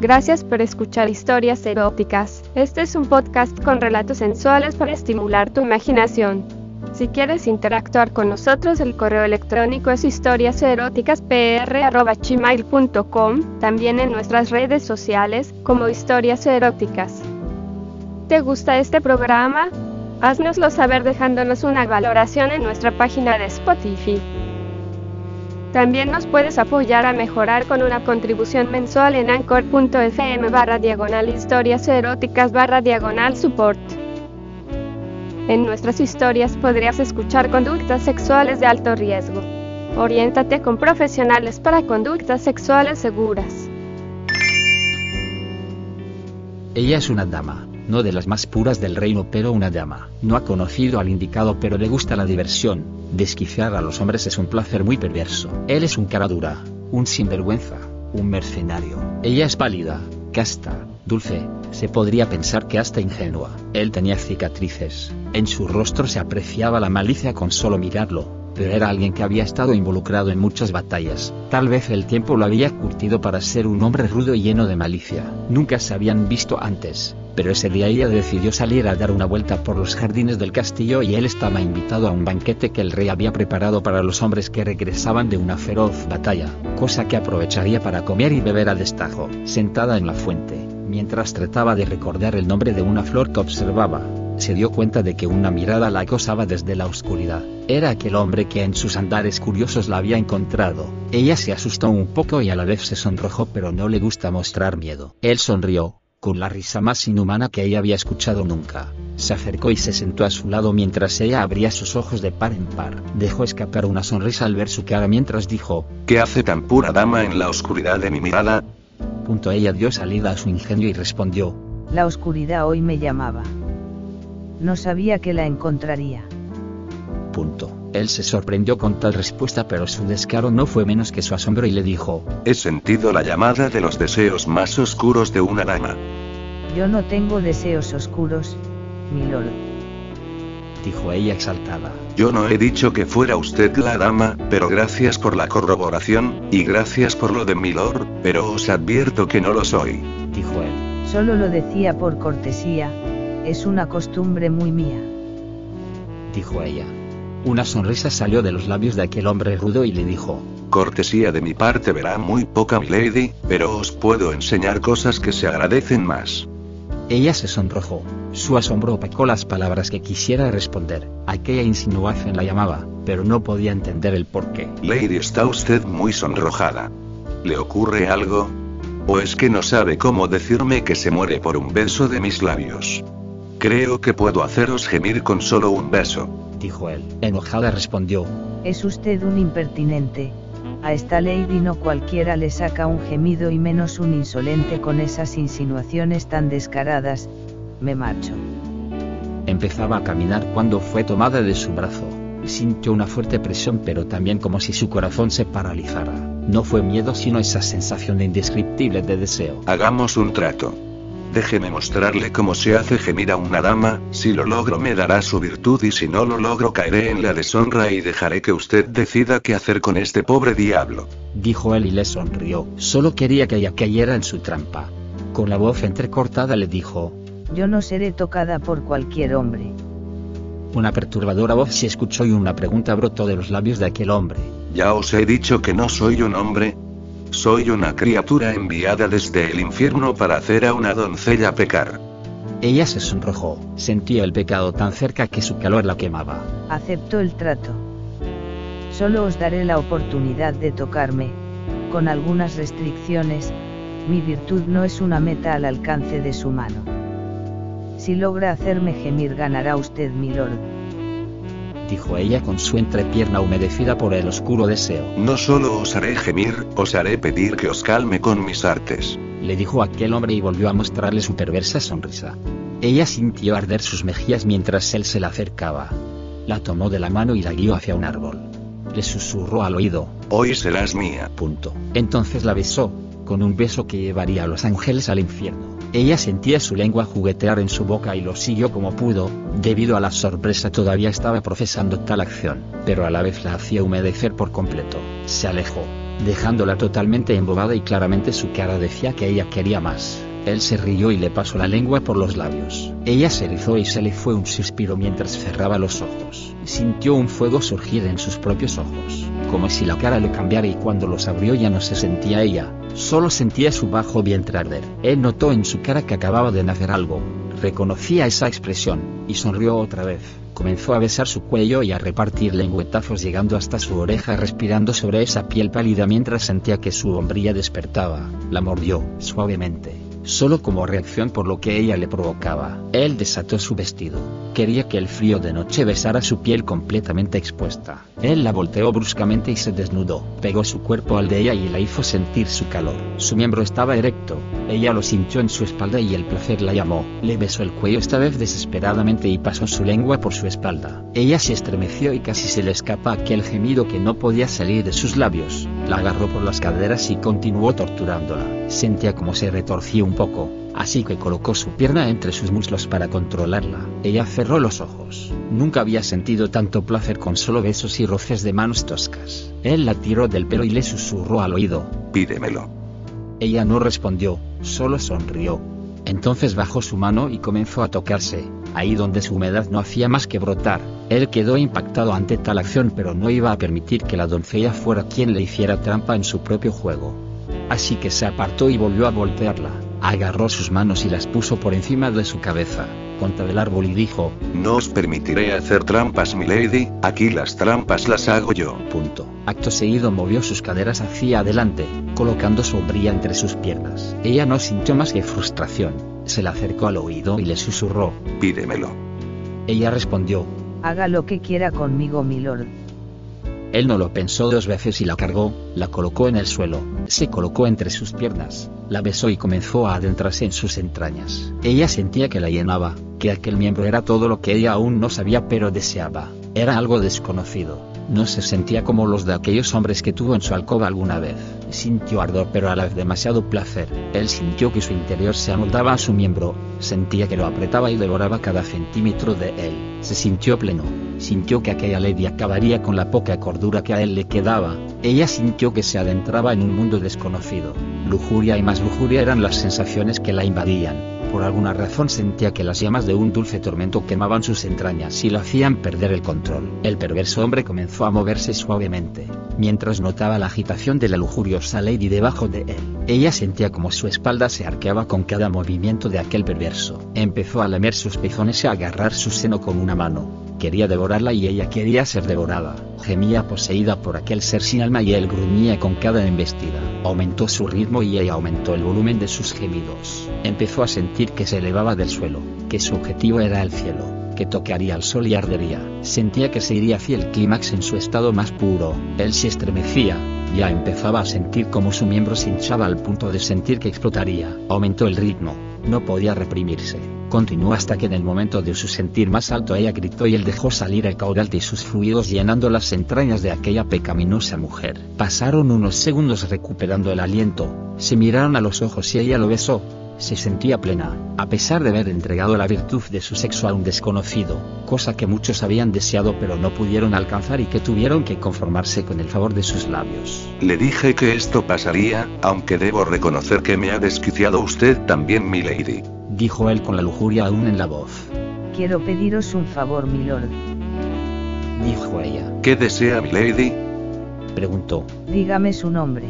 Gracias por escuchar historias eróticas. Este es un podcast con relatos sensuales para estimular tu imaginación. Si quieres interactuar con nosotros, el correo electrónico es historiaseroticaspr.gmail.com, también en nuestras redes sociales como Historias Eróticas. ¿Te gusta este programa? Haznoslo saber dejándonos una valoración en nuestra página de Spotify. También nos puedes apoyar a mejorar con una contribución mensual en anchor.fm barra diagonal historias eróticas barra diagonal support. En nuestras historias podrías escuchar conductas sexuales de alto riesgo. Oriéntate con profesionales para conductas sexuales seguras. Ella es una dama, no de las más puras del reino pero una dama. No ha conocido al indicado pero le gusta la diversión. Desquiciar a los hombres es un placer muy perverso. Él es un cara dura, un sinvergüenza, un mercenario. Ella es pálida, casta, dulce, se podría pensar que hasta ingenua. Él tenía cicatrices. En su rostro se apreciaba la malicia con solo mirarlo pero era alguien que había estado involucrado en muchas batallas. Tal vez el tiempo lo había curtido para ser un hombre rudo y lleno de malicia. Nunca se habían visto antes, pero ese día ella decidió salir a dar una vuelta por los jardines del castillo y él estaba invitado a un banquete que el rey había preparado para los hombres que regresaban de una feroz batalla, cosa que aprovecharía para comer y beber a destajo, sentada en la fuente, mientras trataba de recordar el nombre de una flor que observaba se dio cuenta de que una mirada la acosaba desde la oscuridad. Era aquel hombre que en sus andares curiosos la había encontrado. Ella se asustó un poco y a la vez se sonrojó pero no le gusta mostrar miedo. Él sonrió, con la risa más inhumana que ella había escuchado nunca. Se acercó y se sentó a su lado mientras ella abría sus ojos de par en par. Dejó escapar una sonrisa al ver su cara mientras dijo, ¿Qué hace tan pura dama en la oscuridad de mi mirada? Punto ella dio salida a su ingenio y respondió, La oscuridad hoy me llamaba. No sabía que la encontraría. Punto. Él se sorprendió con tal respuesta pero su descaro no fue menos que su asombro y le dijo, He sentido la llamada de los deseos más oscuros de una dama. Yo no tengo deseos oscuros, milord. dijo ella exaltada. Yo no he dicho que fuera usted la dama, pero gracias por la corroboración, y gracias por lo de milord, pero os advierto que no lo soy. Dijo él. Solo lo decía por cortesía, es una costumbre muy mía. Dijo ella. Una sonrisa salió de los labios de aquel hombre rudo y le dijo, Cortesía de mi parte verá muy poca milady, pero os puedo enseñar cosas que se agradecen más. Ella se sonrojó. Su asombro opacó las palabras que quisiera responder. Aquella insinuación la llamaba, pero no podía entender el porqué. Lady está usted muy sonrojada. ¿Le ocurre algo? ¿O es que no sabe cómo decirme que se muere por un beso de mis labios? Creo que puedo haceros gemir con solo un beso. Dijo él. Enojada respondió. Es usted un impertinente. A esta lady no cualquiera le saca un gemido y menos un insolente con esas insinuaciones tan descaradas. Me marcho. Empezaba a caminar cuando fue tomada de su brazo. Sintió una fuerte presión pero también como si su corazón se paralizara. No fue miedo sino esa sensación indescriptible de deseo. Hagamos un trato. Déjeme mostrarle cómo se hace gemir a una dama, si lo logro me dará su virtud y si no lo logro caeré en la deshonra y dejaré que usted decida qué hacer con este pobre diablo. Dijo él y le sonrió. Solo quería que ella cayera en su trampa. Con la voz entrecortada le dijo. Yo no seré tocada por cualquier hombre. Una perturbadora voz se escuchó y una pregunta brotó de los labios de aquel hombre. Ya os he dicho que no soy un hombre, soy una criatura enviada desde el infierno para hacer a una doncella pecar. Ella se sonrojó, sentía el pecado tan cerca que su calor la quemaba. Acepto el trato. Solo os daré la oportunidad de tocarme, con algunas restricciones, mi virtud no es una meta al alcance de su mano. Si logra hacerme gemir ganará usted mi lord dijo ella con su entrepierna humedecida por el oscuro deseo. No solo os haré gemir, os haré pedir que os calme con mis artes. Le dijo aquel hombre y volvió a mostrarle su perversa sonrisa. Ella sintió arder sus mejillas mientras él se la acercaba. La tomó de la mano y la guió hacia un árbol. Le susurró al oído. Hoy serás mía. Punto. Entonces la besó, con un beso que llevaría a los ángeles al infierno. Ella sentía su lengua juguetear en su boca y lo siguió como pudo, debido a la sorpresa todavía estaba procesando tal acción, pero a la vez la hacía humedecer por completo. Se alejó, dejándola totalmente embobada y claramente su cara decía que ella quería más. Él se rió y le pasó la lengua por los labios. Ella se erizó y se le fue un suspiro mientras cerraba los ojos. Sintió un fuego surgir en sus propios ojos, como si la cara le cambiara y cuando los abrió ya no se sentía ella, solo sentía su bajo vientre arder. Él notó en su cara que acababa de nacer algo, reconocía esa expresión, y sonrió otra vez. Comenzó a besar su cuello y a repartir lengüetazos llegando hasta su oreja respirando sobre esa piel pálida mientras sentía que su hombría despertaba. La mordió, suavemente solo como reacción por lo que ella le provocaba. Él desató su vestido. Quería que el frío de noche besara su piel completamente expuesta. Él la volteó bruscamente y se desnudó. Pegó su cuerpo al de ella y la hizo sentir su calor. Su miembro estaba erecto. Ella lo sintió en su espalda y el placer la llamó. Le besó el cuello esta vez desesperadamente y pasó su lengua por su espalda. Ella se estremeció y casi se le escapa aquel gemido que no podía salir de sus labios. La agarró por las caderas y continuó torturándola. Sentía como se retorcía un poco, así que colocó su pierna entre sus muslos para controlarla. Ella cerró los ojos. Nunca había sentido tanto placer con solo besos y roces de manos toscas. Él la tiró del pelo y le susurró al oído. Pídemelo. Ella no respondió, solo sonrió. Entonces bajó su mano y comenzó a tocarse, ahí donde su humedad no hacía más que brotar. Él quedó impactado ante tal acción pero no iba a permitir que la doncella fuera quien le hiciera trampa en su propio juego. Así que se apartó y volvió a voltearla. Agarró sus manos y las puso por encima de su cabeza, contra el árbol y dijo, No os permitiré hacer trampas, milady, aquí las trampas las hago yo. Punto. Acto seguido movió sus caderas hacia adelante, colocando su entre sus piernas. Ella no sintió más que frustración. Se le acercó al oído y le susurró. Pídemelo. Ella respondió. Haga lo que quiera conmigo, milord. Él no lo pensó dos veces y la cargó, la colocó en el suelo, se colocó entre sus piernas, la besó y comenzó a adentrarse en sus entrañas. Ella sentía que la llenaba, que aquel miembro era todo lo que ella aún no sabía pero deseaba. Era algo desconocido. No se sentía como los de aquellos hombres que tuvo en su alcoba alguna vez. Sintió ardor pero a la vez demasiado placer. Él sintió que su interior se amoldaba a su miembro, sentía que lo apretaba y devoraba cada centímetro de él. Se sintió pleno, sintió que aquella lady acabaría con la poca cordura que a él le quedaba. Ella sintió que se adentraba en un mundo desconocido. Lujuria y más lujuria eran las sensaciones que la invadían. Por alguna razón sentía que las llamas de un dulce tormento quemaban sus entrañas y lo hacían perder el control. El perverso hombre comenzó a moverse suavemente, mientras notaba la agitación de la lujuriosa lady debajo de él. Ella sentía como su espalda se arqueaba con cada movimiento de aquel perverso. Empezó a lamer sus pezones y a agarrar su seno con una mano. Quería devorarla y ella quería ser devorada. Gemía poseída por aquel ser sin alma y él gruñía con cada embestida. Aumentó su ritmo y ella aumentó el volumen de sus gemidos. Empezó a sentir que se elevaba del suelo, que su objetivo era el cielo, que tocaría al sol y ardería. Sentía que se iría hacia el clímax en su estado más puro. Él se estremecía, ya empezaba a sentir como su miembro se hinchaba al punto de sentir que explotaría. Aumentó el ritmo, no podía reprimirse. Continuó hasta que en el momento de su sentir más alto ella gritó y él dejó salir el caudal de sus fluidos llenando las entrañas de aquella pecaminosa mujer. Pasaron unos segundos recuperando el aliento, se miraron a los ojos y ella lo besó. Se sentía plena, a pesar de haber entregado la virtud de su sexo a un desconocido, cosa que muchos habían deseado pero no pudieron alcanzar y que tuvieron que conformarse con el favor de sus labios. Le dije que esto pasaría, aunque debo reconocer que me ha desquiciado usted también, milady dijo él con la lujuria aún en la voz. Quiero pediros un favor, milord. Dijo ella. ¿Qué desea, milady? Preguntó. Dígame su nombre.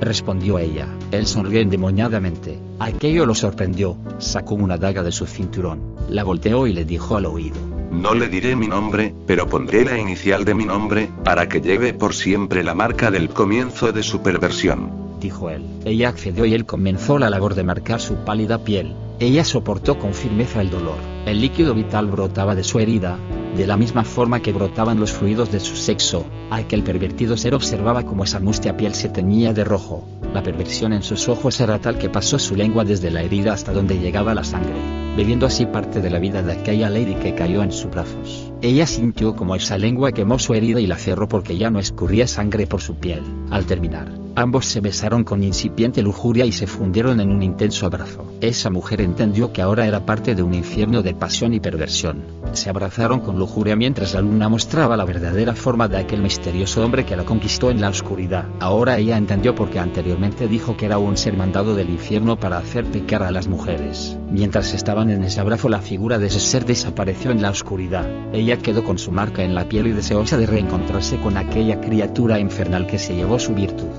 Respondió ella. Él sonrió endemoniadamente. Aquello lo sorprendió. Sacó una daga de su cinturón, la volteó y le dijo al oído. No le diré mi nombre, pero pondré la inicial de mi nombre, para que lleve por siempre la marca del comienzo de su perversión dijo él. Ella accedió y él comenzó la labor de marcar su pálida piel. Ella soportó con firmeza el dolor. El líquido vital brotaba de su herida, de la misma forma que brotaban los fluidos de su sexo. Aquel pervertido ser observaba como esa mustia piel se teñía de rojo. La perversión en sus ojos era tal que pasó su lengua desde la herida hasta donde llegaba la sangre. bebiendo así parte de la vida de aquella lady que cayó en sus brazos. Ella sintió como esa lengua quemó su herida y la cerró porque ya no escurría sangre por su piel. Al terminar, ambos se besaron con incipiente lujuria y se fundieron en un intenso abrazo. Esa mujer entendió que ahora era parte de un infierno de pasión y perversión. Se abrazaron con lujuria mientras la luna mostraba la verdadera forma de aquel misterioso hombre que la conquistó en la oscuridad. Ahora ella entendió porque anteriormente dijo que era un ser mandado del infierno para hacer pecar a las mujeres. Mientras estaban en ese abrazo la figura de ese ser desapareció en la oscuridad. Ella quedó con su marca en la piel y deseosa de reencontrarse con aquella criatura infernal que se llevó su virtud.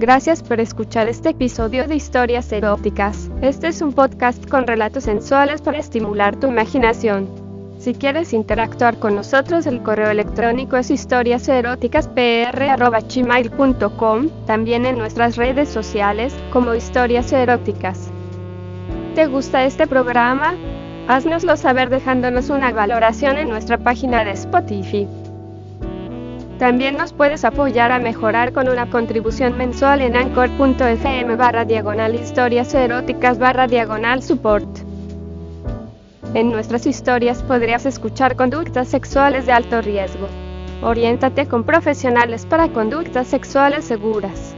Gracias por escuchar este episodio de Historias Eróticas. Este es un podcast con relatos sensuales para estimular tu imaginación. Si quieres interactuar con nosotros, el correo electrónico es historiaseroticaspr.gmail.com, también en nuestras redes sociales, como Historias Eróticas. ¿Te gusta este programa? Haznoslo saber dejándonos una valoración en nuestra página de Spotify. También nos puedes apoyar a mejorar con una contribución mensual en anchor.fm barra diagonal historias eróticas barra diagonal support. En nuestras historias podrías escuchar conductas sexuales de alto riesgo. Oriéntate con profesionales para conductas sexuales seguras.